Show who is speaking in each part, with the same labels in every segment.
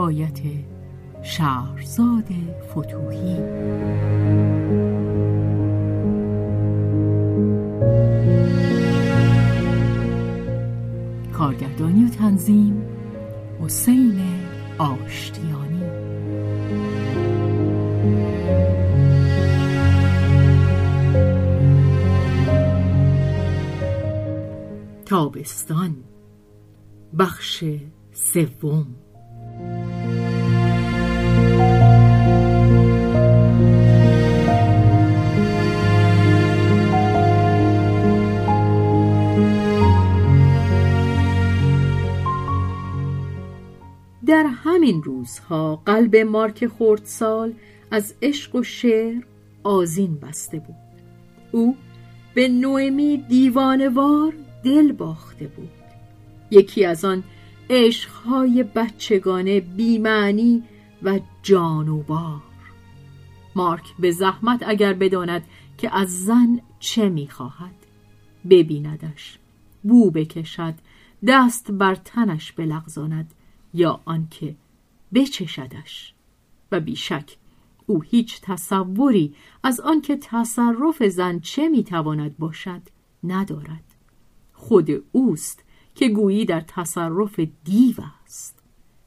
Speaker 1: روایت شهرزاد فتوحی کارگردانی و تنظیم حسین آشتیانی. تابستان بخش سوم. در همین روزها قلب مارک خردسال از عشق و شعر آزین بسته بود. او به نوئمی دیوانوار دل باخته بود. یکی از آن عشقهای بچگانه بیمعنی و جانوبار. مارک به زحمت اگر بداند که از زن چه می‌خواهد ببیندش. بو بکشد دست بر تنش بلغزاند یا آنکه بچشدش. و بیشک او هیچ تصوری از آنکه تصرف زن چه می‌تواند باشد ندارد. خود اوست که گویی در تصرف دیو است.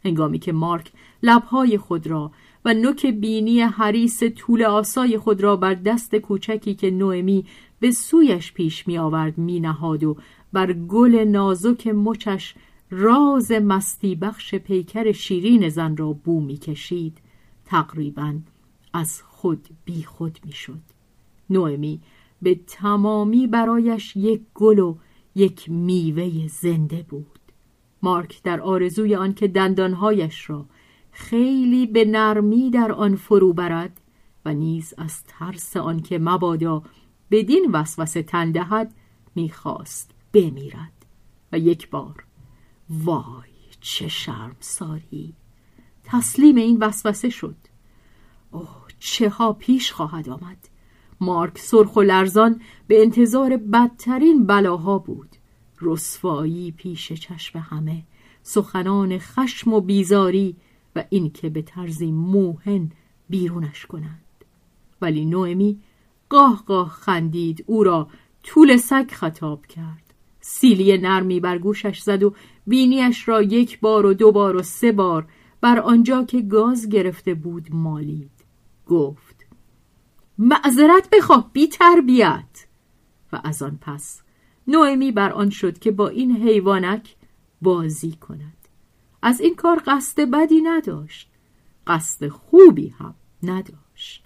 Speaker 1: هنگامی که مارک لبهای خود را و نوک بینی حریس طول آسای خود را بر دست کوچکی که نوئمی به سویش پیش می آورد می نهاد و بر گل نازک مچش راز مستی بخش پیکر شیرین زن را بو می کشید تقریبا از خود بی خود می شد نوئمی به تمامی برایش یک گل و یک میوه زنده بود. مارک در آرزوی آن که دندانهایش را خیلی به نرمی در آن فرو برد و نیز از ترس آن که مبادا بدین وسوسه تن دهد می‌خواست بمیرد. و یک بار وای چه شرمساری! تسلیم این وسوسه شد. اوه چه ها پیش خواهد آمد! مارک سرخ و لرزان به انتظار بدترین بلاها بود. رسوایی پیش چشم همه سخنان خشم و بیزاری و اینکه به طرزی موهن بیرونش کنند. ولی نوئمی گاه گاه خندید او را طول سگ خطاب کرد. سیلی نرمی بر گوشش زد و بینیش را یک بار و دو بار و سه بار بر آنجا که گاز گرفته بود مالید. گفت معذرت بخواه بی تربیت. و از آن پس نوئمی بر آن شد که با این حیوانک بازی کند. از این کار قصد بدی نداشت قصد خوبی هم نداشت.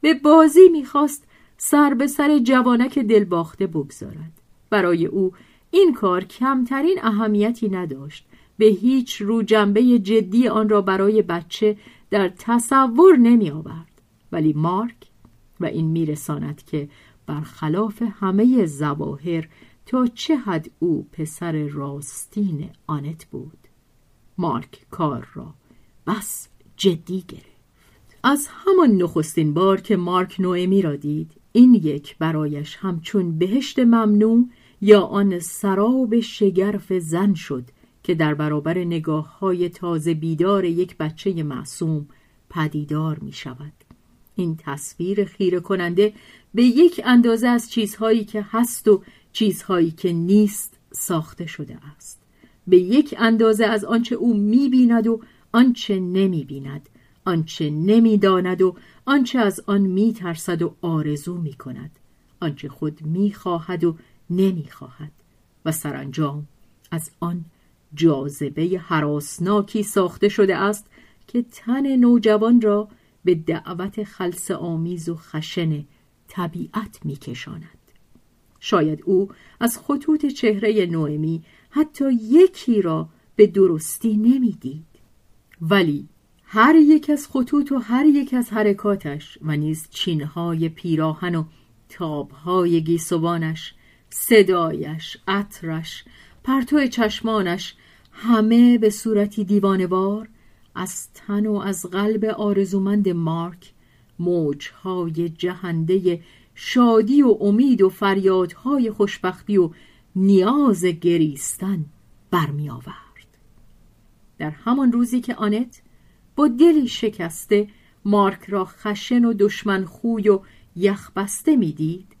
Speaker 1: به بازی می‌خواست سر به سر جوانک دلباخته بگذارد. برای او این کار کمترین اهمیتی نداشت. به هیچ رو جنبه جدی آن را برای بچه در تصور نمی آورد ولی مارک و این میرساند که برخلاف همه زواهر تا چه حد او پسر راستین آنت بود. مارک کار را بس جدی گرفت. از همان نخستین بار که مارک نوئمی را دید این یک برایش همچون بهشت ممنوع یا آن سراب شگرف زن شد که در برابر نگاه های تازه بیدار یک بچه معصوم پدیدار می شود این تصویر خیره کننده به یک اندازه از چیزهایی که هست و چیزهایی که نیست ساخته شده است. به یک اندازه از آنچه او می‌بیند و آنچه نمی‌بیند آنچه نمی‌داند و آنچه از آن میترسد و آرزو می‌کند. آنچه خود می‌خواهد و نمی‌خواهد و سرانجام از آن جاذبه حراسناکی ساخته شده است که تن نوجوان را به دعوت خلص آمیز و خشن طبیعت میکشاند. شاید او از خطوط چهره نوئمی حتی یکی را به درستی نمی‌دید. ولی هر یک از خطوط و هر یک از حرکاتش و نیز چینهای پیراهن و تابهای گیسوانش صدایش عطرش پرتو چشمانش همه به صورتی دیوانوار از تن و از قلب آرزومند مارک موجهای جهنده شادی و امید و فریادهای خوشبختی و نیاز گریستن برمی آورد. در همان روزی که آنت با دلی شکسته مارک را خشن و دشمن خوی و یخبسته می‌دید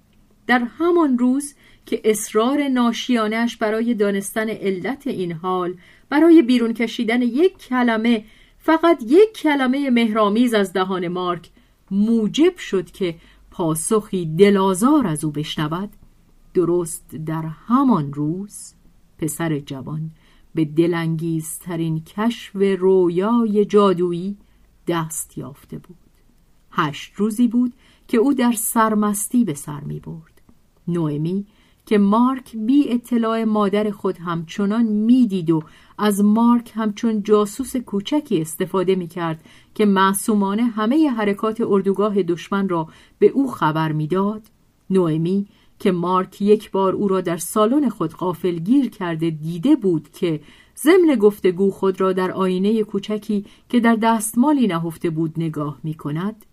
Speaker 1: در همان روز که اصرار ناشیانش برای دانستن علت این حال برای بیرون کشیدن یک کلمه فقط یک کلمه مهرامیز از دهان مارک موجب شد که پاسخی دلازار از او بشنود. درست در همان روز پسر جوان به دلانگیزترین کشف رویای جادویی دست یافته بود. هشت روزی بود که او در سرمستی به سر می برد نوئمی که مارک بی اطلاع مادر خود همچنان می‌دید و از مارک همچون جاسوس کوچکی استفاده می کرد که معصومانه همه حرکات اردوگاه دشمن را به او خبر می‌داد. نوئمی که مارک یک بار او را در سالن خود گیر کرده دیده بود که ضمن گفتگو خود را در آینه کوچکی که در دستمالی نهفته بود نگاه می کند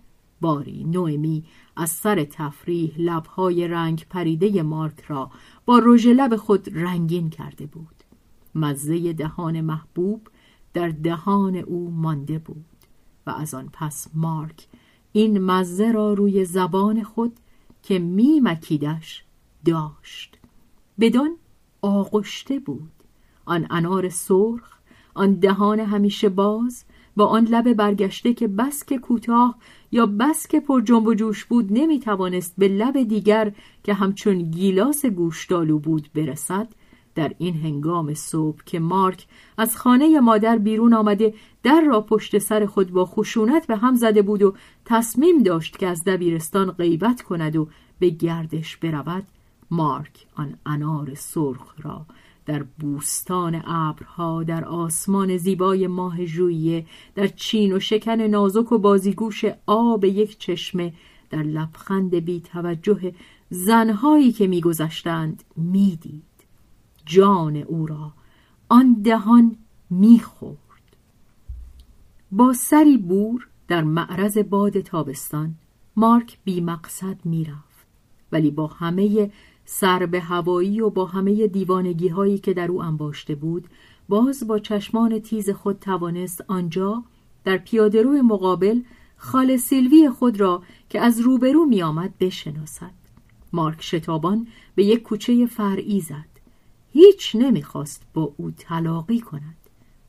Speaker 1: باری نوئمی از سر تفریح لبهای رنگ پریده مارک را با رژ لب خود رنگین کرده بود. مزه دهان محبوب در دهان او مانده بود و از آن پس مارک این مزه را روی زبان خود که می مکیدش داشت. بدان آغشته بود. آن انار سرخ آن دهان همیشه باز با آن لب برگشته که بس که کوتاه یا بس که پر جنب و جوش بود نمی توانست به لب دیگر که همچون گیلاس گوشتالو بود برسد. در این هنگام صبح که مارک از خانه مادر بیرون آمده در را پشت سر خود با خشونت به هم زده بود و تصمیم داشت که از دبیرستان غیبت کند و به گردش برود. مارک آن انار سرخ را در بوستان ابرها در آسمان زیبای ماه ژوئیه در چین و شکن نازک و بازیگوش آب یک چشمه در لبخند بی توجه زنهایی که میگذشتند می‌دید. جان او را آن دهان می‌خورد. با سری بور در معرض باد تابستان مارک بی مقصد می‌رفت ولی با همه سر به هوایی و با همه دیوانگی هایی که در او انباشته بود باز با چشمان تیز خود توانست آنجا در پیادرو مقابل خال سیلوی خود را که از روبرو می آمد بشناسد. مارک شتابان به یک کوچه فرعی زد. هیچ نمی‌خواست با او تلاقی کند.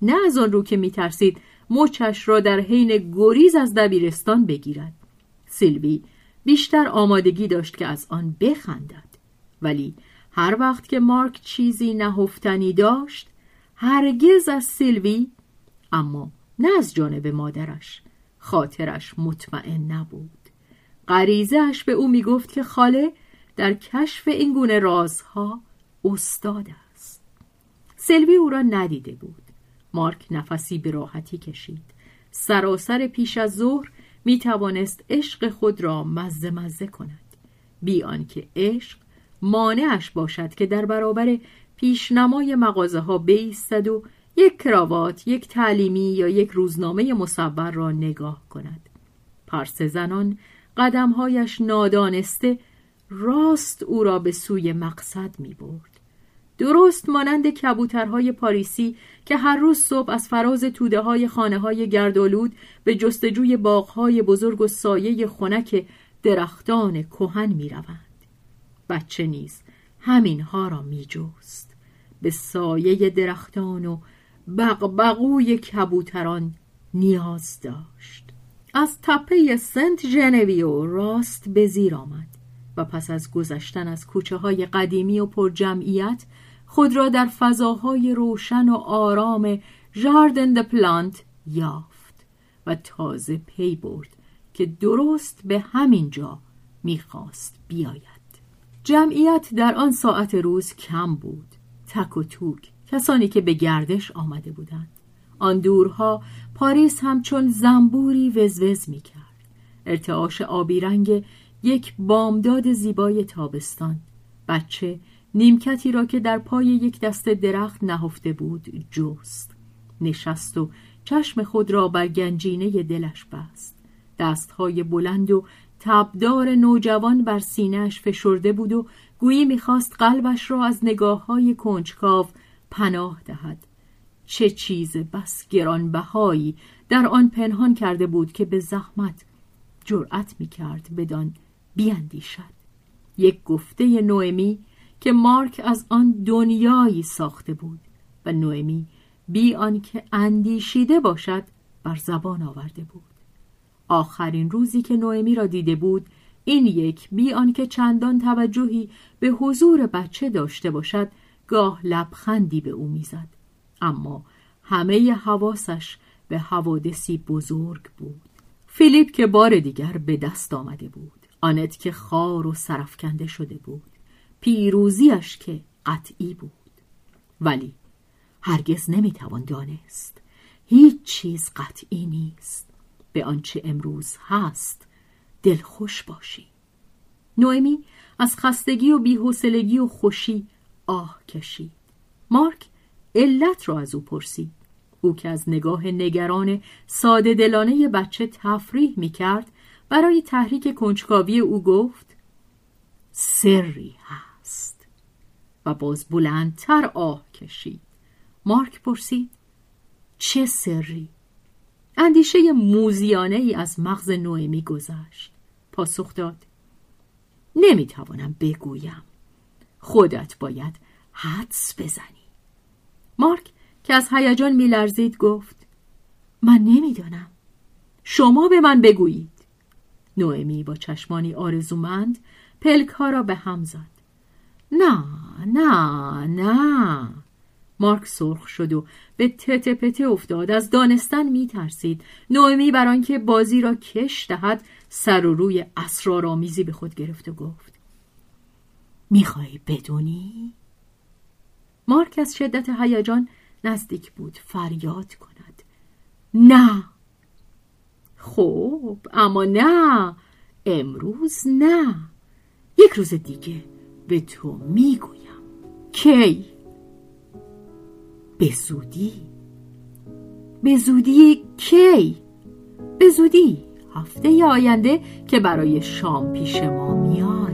Speaker 1: نه از آن رو که میترسید مچش را در حین گریز از دبیرستان بگیرد. سیلوی بیشتر آمادگی داشت که از آن بخندد. ولی هر وقت که مارک چیزی نهفتنی داشت هرگز از سیلوی اما نه از جانب مادرش خاطرش مطمئن نبود. غریزهاش به او می‌گفت که خاله در کشف این گونه رازها استاد است. سلوی او را ندیده بود. مارک نفسی به راحتی کشید. سراسر پیش از ظهر می توانست عشق خود را مزه مزه کند. بی آنکه عشق مانعش باشد که در برابر پیشنمای مغازه ها بیستد و یک کراوات، یک تعلیمی یا یک روزنامه مصور را نگاه کند. پارس زنان قدمهایش نادانسته راست او را به سوی مقصد می برد. درست مانند کبوترهای پاریسی که هر روز صبح از فراز توده های خانه های گردالود به جستجوی باغهای بزرگ و سایه خنک درختان کهن می روند. بچه نیز همینها را می جوست. به سایه درختان و بغبغوی کبوتران نیاز داشت از تپه سنت ژنویو راست به زیر آمد و پس از گذشتن از کوچه های قدیمی و پرجمعیت خود را در فضاهای روشن و آرام ژاردن د پلانت یافت و تازه پی برد که درست به همین جا می‌خواست بیاید جمعیت در آن ساعت روز کم بود. تک و توک کسانی که به گردش آمده بودند. آن دورها پاریس همچون زنبوری وزوز می کرد ارتعاش آبی رنگ یک بامداد زیبای تابستان. بچه نیمکتی را که در پای یک دست درخت نهفته بود جست. نشست و چشم خود را بر گنجینه دلش بست. دستهای بلند و تبدار نوجوان بر سینهش فشرده بود و گویی می‌خواست قلبش را از نگاه های کنجکاو پناه دهد. چه چیز بس گرانبهایی در آن پنهان کرده بود که به زحمت جرأت می‌کرد بدان بیاندیشد. یک گفته نوئمی که مارک از آن دنیایی ساخته بود و نوئمی بی آنکه اندیشیده باشد بر زبان آورده بود. آخرین روزی که نوئمی را دیده بود این یک بی آنکه چندان توجهی به حضور بچه داشته باشد گاه لبخندی به او می‌زد. اما همه حواسش به حوادثی بزرگ بود. فیلیپ که بار دیگر به دست آمده بود. آنت که خار و سرفکنده شده بود. پیروزیش که قطعی بود. ولی هرگز نمی‌توان دانست. هیچ چیز قطعی نیست. به آنچه امروز هست دلخوش باشی. نوئمی از خستگی و بیحوصلگی و خوشی آه کشید. مارک علت را از او پرسید. او که از نگاه نگران ساده دلانه بچه تفریح می کرد برای تحریک کنجکاوی او گفت سری هست. و باز بلندتر آه کشید. مارک پرسید چه سری؟ اندیشه موزیانه ای از مغز نوئمی گذشت پاسخ داد نمی‌توانم بگویم. خودت باید حدس بزنی. مارک که از هیجان میلرزید گفت من نمی‌دانم. شما به من بگویید. نوئمی با چشمانی آرزومند پلک ها را به هم زد. نه نه نه. مارک سرخ شد و به تته پته افتاد. از دانستن می ترسید نوئمی بر آنکه بازی را کش دهد سر و روی اسرارآمیزی به خود گرفت و گفت می‌خواهی بدونی؟ مارک از شدت هیجان نزدیک بود. فریاد کند. نه. خب اما نه. امروز نه. یک روز دیگه به تو می‌گویم. کی؟ به زودی؟ به زودی کی؟ به زودی هفته آینده که برای شام پیش ما میاری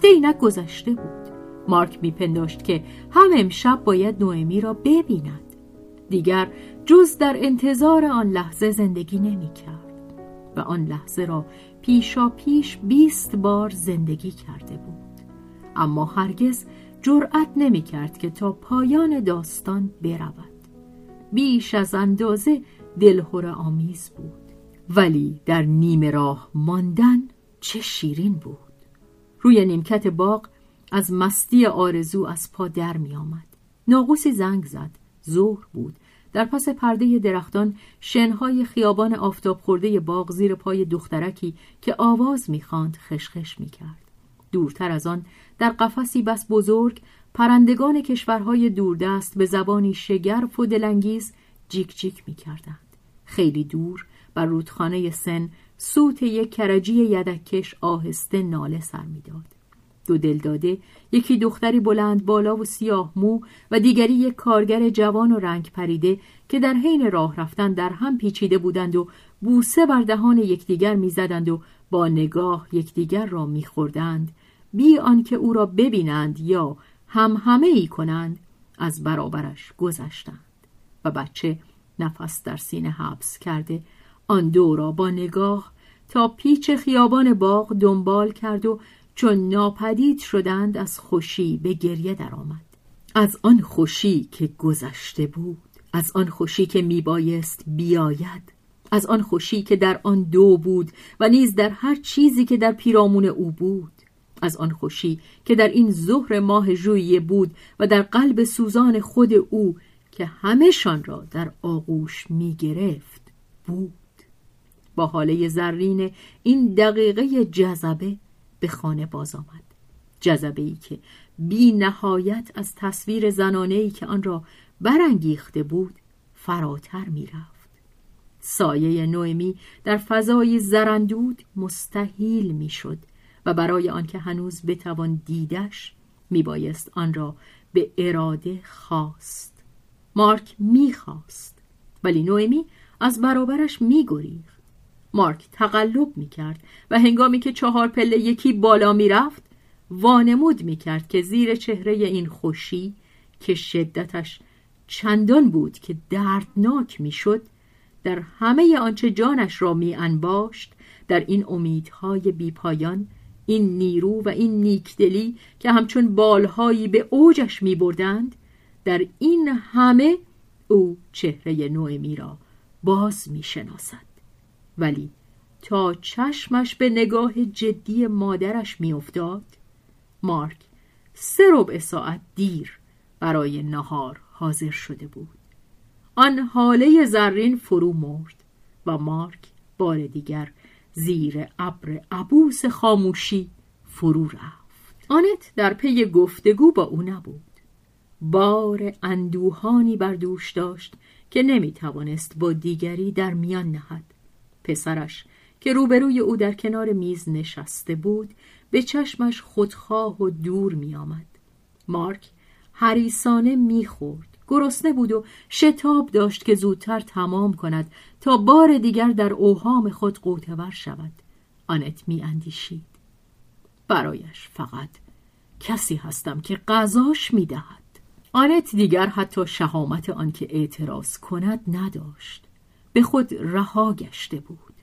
Speaker 1: هفته اینک گذشته بود. مارک میپنداشت که هم امشب باید نوئمی را ببیند. دیگر جز در انتظار آن لحظه زندگی نمی‌کرد و آن لحظه را پیشا پیش بیست بار زندگی کرده بود. اما هرگز جرأت نمی‌کرد که تا پایان داستان برود. بیش از اندازه دلهور آمیز بود. ولی در نیمه راه ماندن چه شیرین بود. روی نیمکت باغ از مستی آرزو از پا در می آمد. ناقوسی زنگ زد. ظهر بود. در پس پرده درختان شنهای خیابان آفتاب خورده باغ زیر پای دخترکی که آواز می‌خواند خشخش می‌کرد. دورتر از آن در قفسی بس بزرگ پرندگان کشورهای دوردست به زبانی شگرف و دلانگیز جیک جیک می‌کردند. خیلی دور بر رودخانه سن سوت یک کرجی یدکش آهسته ناله سر می‌داد. دو دل داده یکی دختری بلند بالا و سیاه مو و دیگری یک کارگر جوان و رنگ پریده که در حین راه رفتن در هم پیچیده بودند و بوسه بر دهان یکدیگر می‌زدند و با نگاه یکدیگر را میخوردند. بی آنکه او را ببینند یا هم همه ای کنند از برابرش گذشتند. و بچه نفس در سینه حبس کرده آن دو را با نگاه تا پیچ خیابان باغ دنبال کرد و چون ناپدید شدند از خوشی به گریه درآمد. از آن خوشی که گذشته بود از آن خوشی که میبایست بیاید از آن خوشی که در آن دو بود و نیز در هر چیزی که در پیرامون او بود از آن خوشی که در این ظهر ماه ژوئیه بود و در قلب سوزان خود او که همهشان را در آغوش می گرفت بود. با حاله زرین این دقیقه جذبه به خانه باز آمد. جذبه ای که بی نهایت از تصویر زنانه ای که آن را برانگیخته بود فراتر می رفت سایه نوئمی در فضای زرندود مستحیل می شد و برای آنکه هنوز بتوان دیدش می بایست آن را به اراده خواست. مارک می‌خواست ولی نوئمی از برابرش میگریخت. مارک تقلب می‌کرد و هنگامی که چهار پله یکی بالا می‌رفت وانمود می‌کرد که زیر چهره این خوشی که شدتش چندان بود که دردناک می‌شد در همه آنچه جانش را می انباشت در این امیدهای بیپایان این نیرو و این نیکدلی که همچون بالهایی به اوجش می بردند در این همه او چهره نوئمی را باز می شناسد ولی تا چشمش به نگاه جدی مادرش میافتاد مارک سه ربع ساعت دیر برای نهار حاضر شده بود. آن حاله زرین فرو مرد و مارک بار دیگر زیر ابر عبوس خاموشی فرو رفت. آنت در پی گفتگو با او نبود. بار اندوهانی بر دوش داشت که نمی توانست با دیگری در میان نهد. پسرش که روبروی او در کنار میز نشسته بود به چشمش خودخواه و دور می آمد. مارک حریسانه می‌خورد. گرسنه بود و شتاب داشت که زودتر تمام کند تا بار دیگر در اوهام خود قوتور شود. آنت می اندیشید برایش فقط کسی هستم که غذاش می دهد آنت دیگر حتی شهامت آنکه اعتراض کند نداشت. به خود رها گشته بود.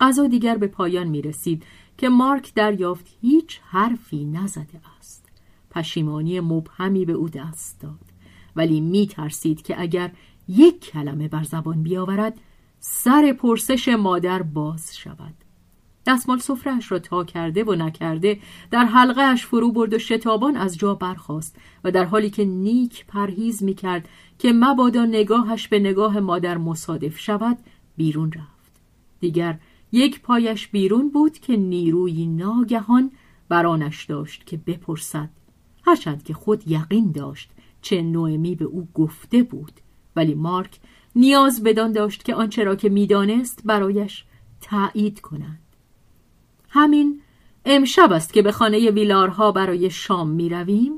Speaker 1: غذا دیگر به پایان می رسید که مارک دریافت هیچ حرفی نزده است. پشیمانی مبهمی به او دست داد. ولی می ترسید که اگر یک کلمه بر زبان بیاورد سر پرسش مادر باز شود. دستمال سفرهش را تا کرده و نکرده در حلقهش فرو برد و شتابان از جا برخاست و در حالی که نیک پرهیز می کرد که مبادا نگاهش به نگاه مادر مصادف شود بیرون رفت. دیگر یک پایش بیرون بود که نیروی ناگهان برانش داشت که بپرسد. هرچند که خود یقین داشت چه نوئمی به او گفته بود ولی مارک نیاز بدان داشت که آنچه را که می‌دانست برایش تایید کند. همین امشب است که به خانه ویلارها برای شام می رویم؟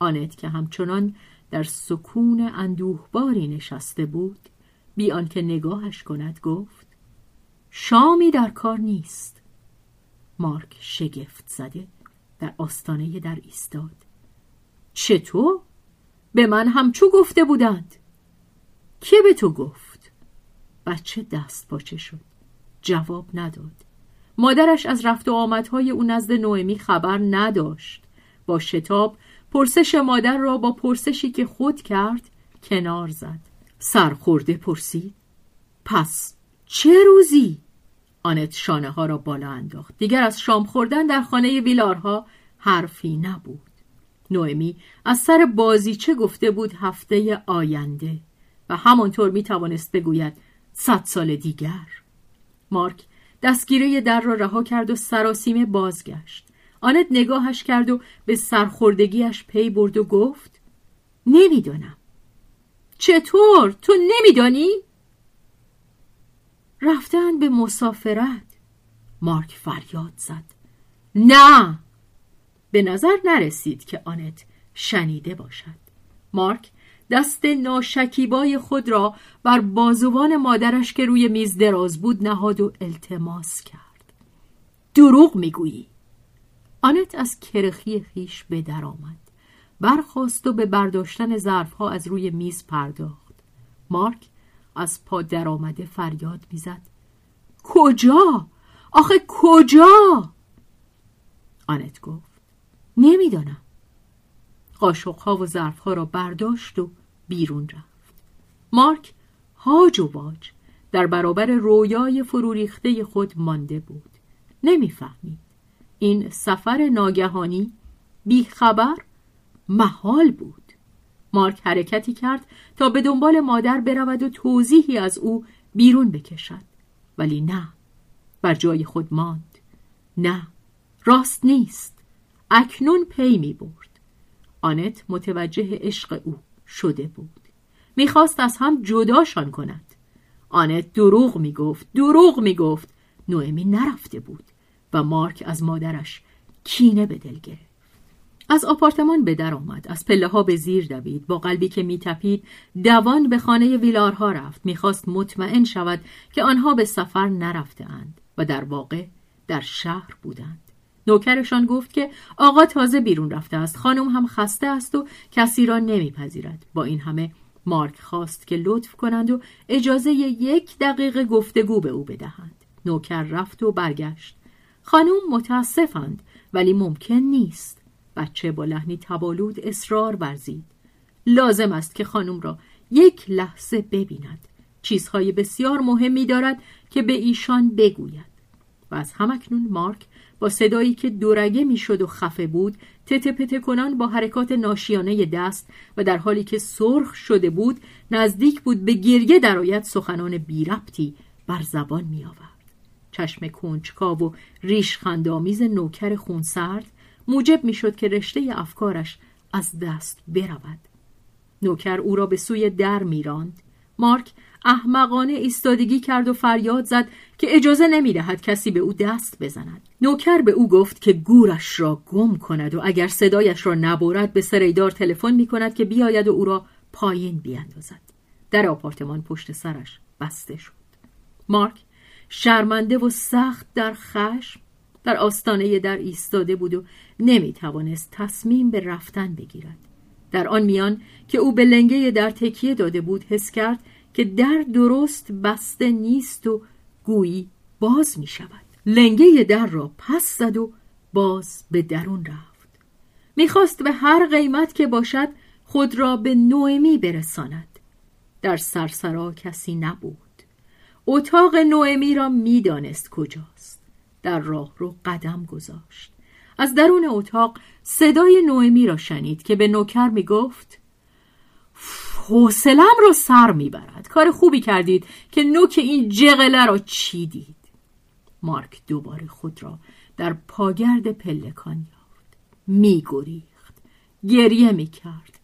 Speaker 1: آنت که همچنان در سکون اندوهباری نشسته بود بی آنکه نگاهش کند گفت شامی در کار نیست مارک شگفت زده در آستانه در ایستاد چطور؟ به من همچو گفته بودند که به تو گفت؟ بچه دست پاچه شد جواب نداد مادرش از رفت و آمدهای او نزد نوئمی خبر نداشت. با شتاب پرسش مادر را با پرسشی که خود کرد کنار زد. سرخورده پرسید. پس چه روزی؟ آنت شانه ها را بالا انداخت. دیگر از شام خوردن در خانه ویلارها حرفی نبود. نوئمی از سر بازیچه گفته بود هفته آینده و همانطور می توانست بگوید صد سال دیگر. مارک دستگیره در را رها کرد و سراسیمه بازگشت. آنت نگاهش کرد و به سرخوردگیش پی برد و گفت نمی‌دانم. چطور؟ تو نمیدانی؟ رفتن به مسافرت. مارک فریاد زد. نه! به نظر نرسید که آنت شنیده باشد. مارک دست ناشکیبای خود را بر بازوان مادرش که روی میز دراز بود نهاد و التماس کرد. دروغ می‌گویی. آنت از کرخی خیش به در آمد. برخواست و به برداشتن ظرفها از روی میز پرداخت. مارک از پا درآمده فریاد می‌زد. کجا؟ آخه کجا؟ آنت گفت. نمی‌دانم. قاشقها و ظرفها را برداشت و بیرون رفت. مارک هاج و واج در برابر رویای فروریخته خود مانده بود. نمی‌فهمید. این سفر ناگهانی بیخبر محال بود. مارک حرکتی کرد تا به دنبال مادر برود و توضیحی از او بیرون بکشد. ولی نه بر جای خود ماند. نه راست نیست. اکنون پی می برد آنت متوجه عشق او شده بود. می‌خواست از هم جداشان کند. آنت دروغ می‌گفت دروغ می‌گفت. نوئمی نرفته بود و مارک از مادرش کینه به دل گرفت. از آپارتمان به در آمد از پله ها به زیر دوید با قلبی که میتپید دوان به خانه ویلارها رفت. می‌خواست مطمئن شود که آنها به سفر نرفته اند و در واقع در شهر بودند. نوکرشان گفت که آقا تازه بیرون رفته است خانم هم خسته است و کسی را نمیپذیرد. با این همه مارک خواست که لطف کنند و اجازه یک دقیقه گفتگو به او بدهند. نوکر رفت و برگشت. خانم متاسفند ولی ممکن نیست. بچه با لحنی تبالود اصرار ورزید. لازم است که خانم را یک لحظه ببیند. چیزهای بسیار مهمی دارد که به ایشان بگوید. و از همکنون مارک با صدایی که دورگه می‌شد و خفه بود تته پته کنان با حرکات ناشیانه دست و در حالی که سرخ شده بود نزدیک بود به گریه درآید سخنان بی ربطی بر زبان می آورد. چشم کنجکاو و ریش خندامیز نوکر خونسرد موجب می‌شد که رشته افکارش از دست برود نوکر او را به سوی در میراند مارک احمقانه ایستادگی کرد و فریاد زد که اجازه نمی‌دهد کسی به او دست بزند. نوکر به او گفت که گورش را گم کند و اگر صدایش را نبرد به سریدار تلفن می کند که بیاید و او را پایین بیاندازد در آپارتمان پشت سرش بسته شد. مارک شرمنده و سخت در خشم در آستانه در ایستاده بود و نمی توانست تصمیم به رفتن بگیرد. در آن میان که او به لنگه در تکیه داده بود حس کرد که در درست بسته نیست و گویی باز می شود. لنگه در را پس زد و باز به درون رفت. می‌خواست به هر قیمت که باشد خود را به نوئمی برساند. در سرسرا کسی نبود. اتاق نوئمی را می‌دانست کجاست. در راه رو قدم گذاشت. از درون اتاق صدای نوئمی را شنید که به نوکر می‌گفت حوصلم رو سر می‌برد. کار خوبی کردید که نوک این جغله را چیدید. مارک دوباره خود را در پاگرد پلکان یافت. میگریخت. گریه می‌کرد.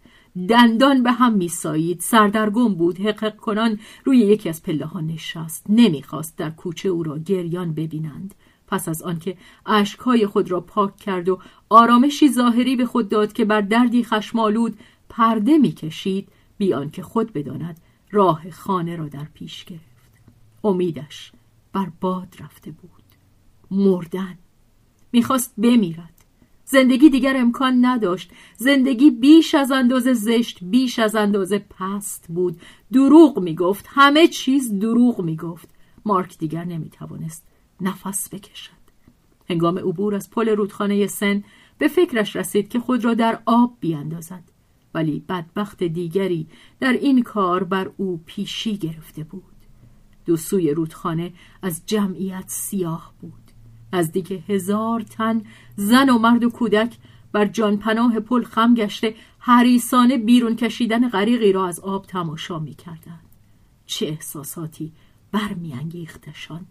Speaker 1: دندان به هم میسایید. سردرگم بود. حقق کنان روی یکی از پله ها نشست. نمی‌خواست در کوچه او را گریان ببینند. پس از آنکه اشکهای خود را پاک کرد و آرامشی ظاهری به خود داد که بر دردی خشمالود پرده می‌کشید بیان که خود بداند راه خانه را در پیش گرفت. امیدش بر باد رفته بود. مردن. می‌خواست بمیرد. زندگی دیگر امکان نداشت. زندگی بیش از اندازه زشت بیش از اندازه پست بود. دروغ می‌گفت. همه چیز دروغ می‌گفت. مارک دیگر نمی‌توانست نفس بکشد. هنگام عبور از پل رودخانه سن به فکرش رسید که خود را در آب بیاندازد. ولی بدبخت دیگری در این کار بر او پیشی گرفته بود. دو سوی رودخانه از جمعیت سیاه بود. نزدیک هزار تن زن و مرد و کودک بر جانپناه پل خم گشته حریسانه بیرون کشیدن غریقی را از آب تماشا می کردن. چه احساساتی برمیانگیختشان!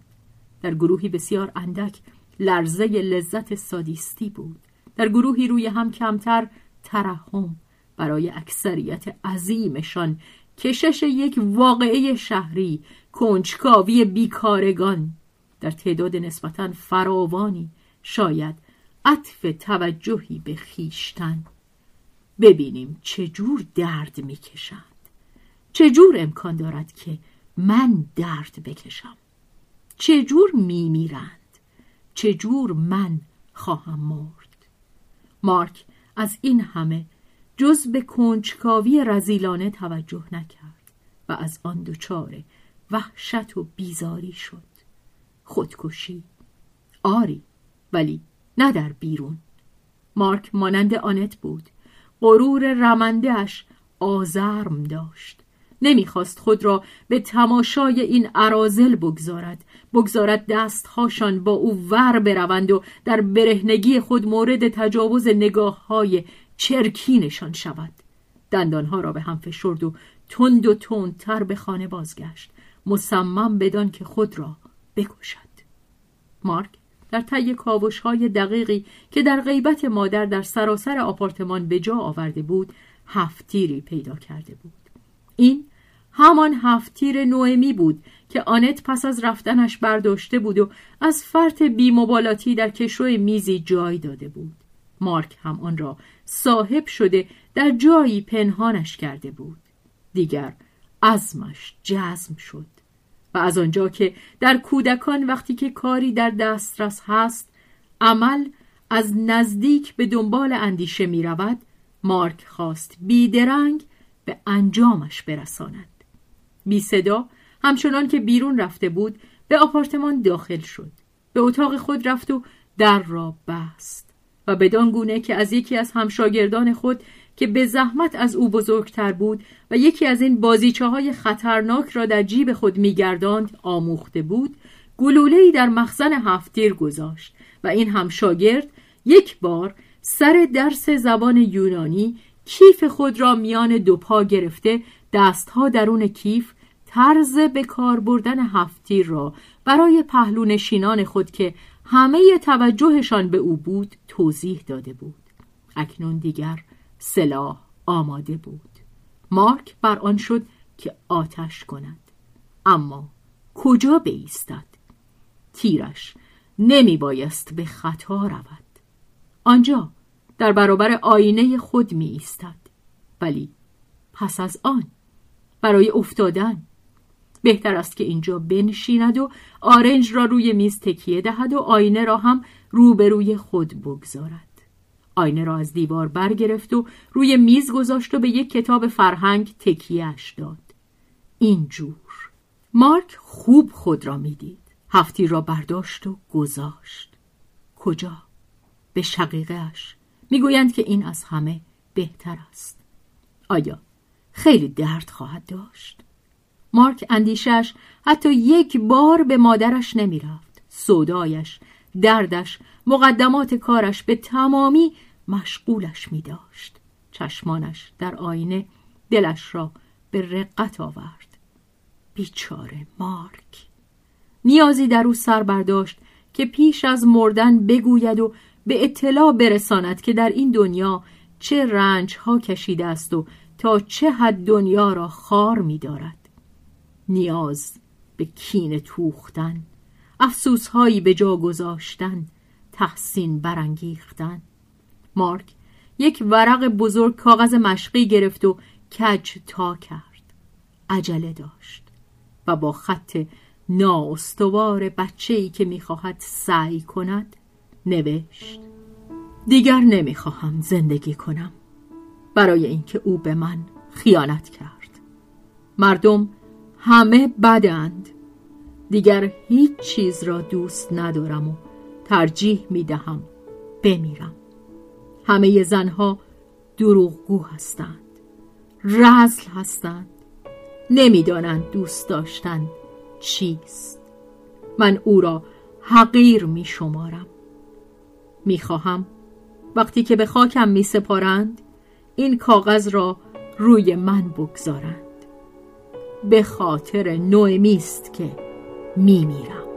Speaker 1: در گروهی بسیار اندک لرزه لذت سادیستی بود. در گروهی روی هم کمتر ترحم برای اکثریت عظیمشان کشش یک واقعه شهری کنجکاوی بیکارگان. در تعداد نسبتا فراوانی شاید عطف توجهی به خیشتن. ببینیم چجور درد می‌کشند چجور امکان دارد که من درد بکشم. چجور میمیرند. چجور من خواهم مرد. مارک از این همه جز به کنجکاوی رزیلانه توجه نکرد و از آن دچار وحشت و بیزاری شد. خودکشی. آری ولی نه در بیرون. مارک مانند آنت بود. غرور رمندهش آزرم داشت. نمی‌خواست خود را به تماشای این عرازل بگذارد. بگذارد دستهاشان با او ور بروند و در برهنگی خود مورد تجاوز نگاه های چرکینشان شود. دندانها را به هم فشرد و تند و تندتر به خانه بازگشت. مصمم بدان که خود را بکشد. مارک در طی کاوش های دقیقی که در غیبت مادر در سراسر آپارتمان به جا آورده بود هفتیری پیدا کرده بود. این همان هفتیر نوئمی بود که آنت پس از رفتنش برداشته بود و از فرط بیمبالاتی در کشوی میزی جای داده بود. مارک هم آن را صاحب شده در جایی پنهانش کرده بود. دیگر عزمش جزم شد و از آنجا که در کودکان وقتی که کاری در دسترس هست عمل از نزدیک به دنبال اندیشه می رود مارک خواست بیدرنگ به انجامش برساند. بی صدا همچنان که بیرون رفته بود به آپارتمان داخل شد. به اتاق خود رفت و در را بست. و بدان گونه که از یکی از همشاگردان خود که به زحمت از او بزرگتر بود و یکی از این بازیچه های خطرناک را در جیب خود میگرداند آموخته بود گلوله‌ای در مخزن هفتیر گذاشت و این همشاگرد یک بار سر درس زبان یونانی کیف خود را میان دو پا گرفته دستها درون کیف طرز به کار بردن هفتیر را برای پهلو نشینان خود که همه توجهشان به او بود توضیح داده بود. اکنون دیگر سلاح آماده بود. مارک بر آن شد که آتش کند. اما کجا بیستد؟ تیرش نمی بایست به خطا رود. آنجا در برابر آینه خود می ایستد ولی پس از آن برای افتادن بهتر است که اینجا بنشیند و آرنج را روی میز تکیه دهد و آینه را هم روبروی خود بگذارد. آینه را از دیوار برگرفت و روی میز گذاشت و به یک کتاب فرهنگ تکیهش داد. اینجور مارک خوب خود را می‌دید. هفتی را برداشت و گذاشت. کجا؟ به شقیقهش می‌گویند که این از همه بهتر است. آیا خیلی درد خواهد داشت؟ مارک اندیشش حتی یک بار به مادرش نمی‌رفت. سودایش دردش مقدمات کارش به تمامی مشغولش می داشت چشمانش در آینه دلش را به رقت آورد. بیچاره مارک. نیازی در او سر برداشت که پیش از مردن بگوید و به اطلاع برساند که در این دنیا چه رنج ها کشیده است و تا چه حد دنیا را خار می دارد. نیاز به کین توختن افسوس هایی به جا گذاشتن تحسین برانگیختن. مارک یک ورق بزرگ کاغذ مشقی گرفت و کج تا کرد. عجله داشت و با خط نااستوار بچه‌ای که می‌خواهد سعی کند نوشت دیگر نمی‌خواهم زندگی کنم. برای اینکه او به من خیانت کرد. مردم همه بدند. دیگر هیچ چیز را دوست ندارم و ترجیح می‌دهم بمیرم. همه زنها دروغگو هستند رزل هستند نمی‌دانند دوست داشتن چیست. من او را حقیر می شمارم. می خواهم وقتی که به خاکم می سپارند این کاغذ را روی من بگذارند. به خاطر نوعی است که می میرم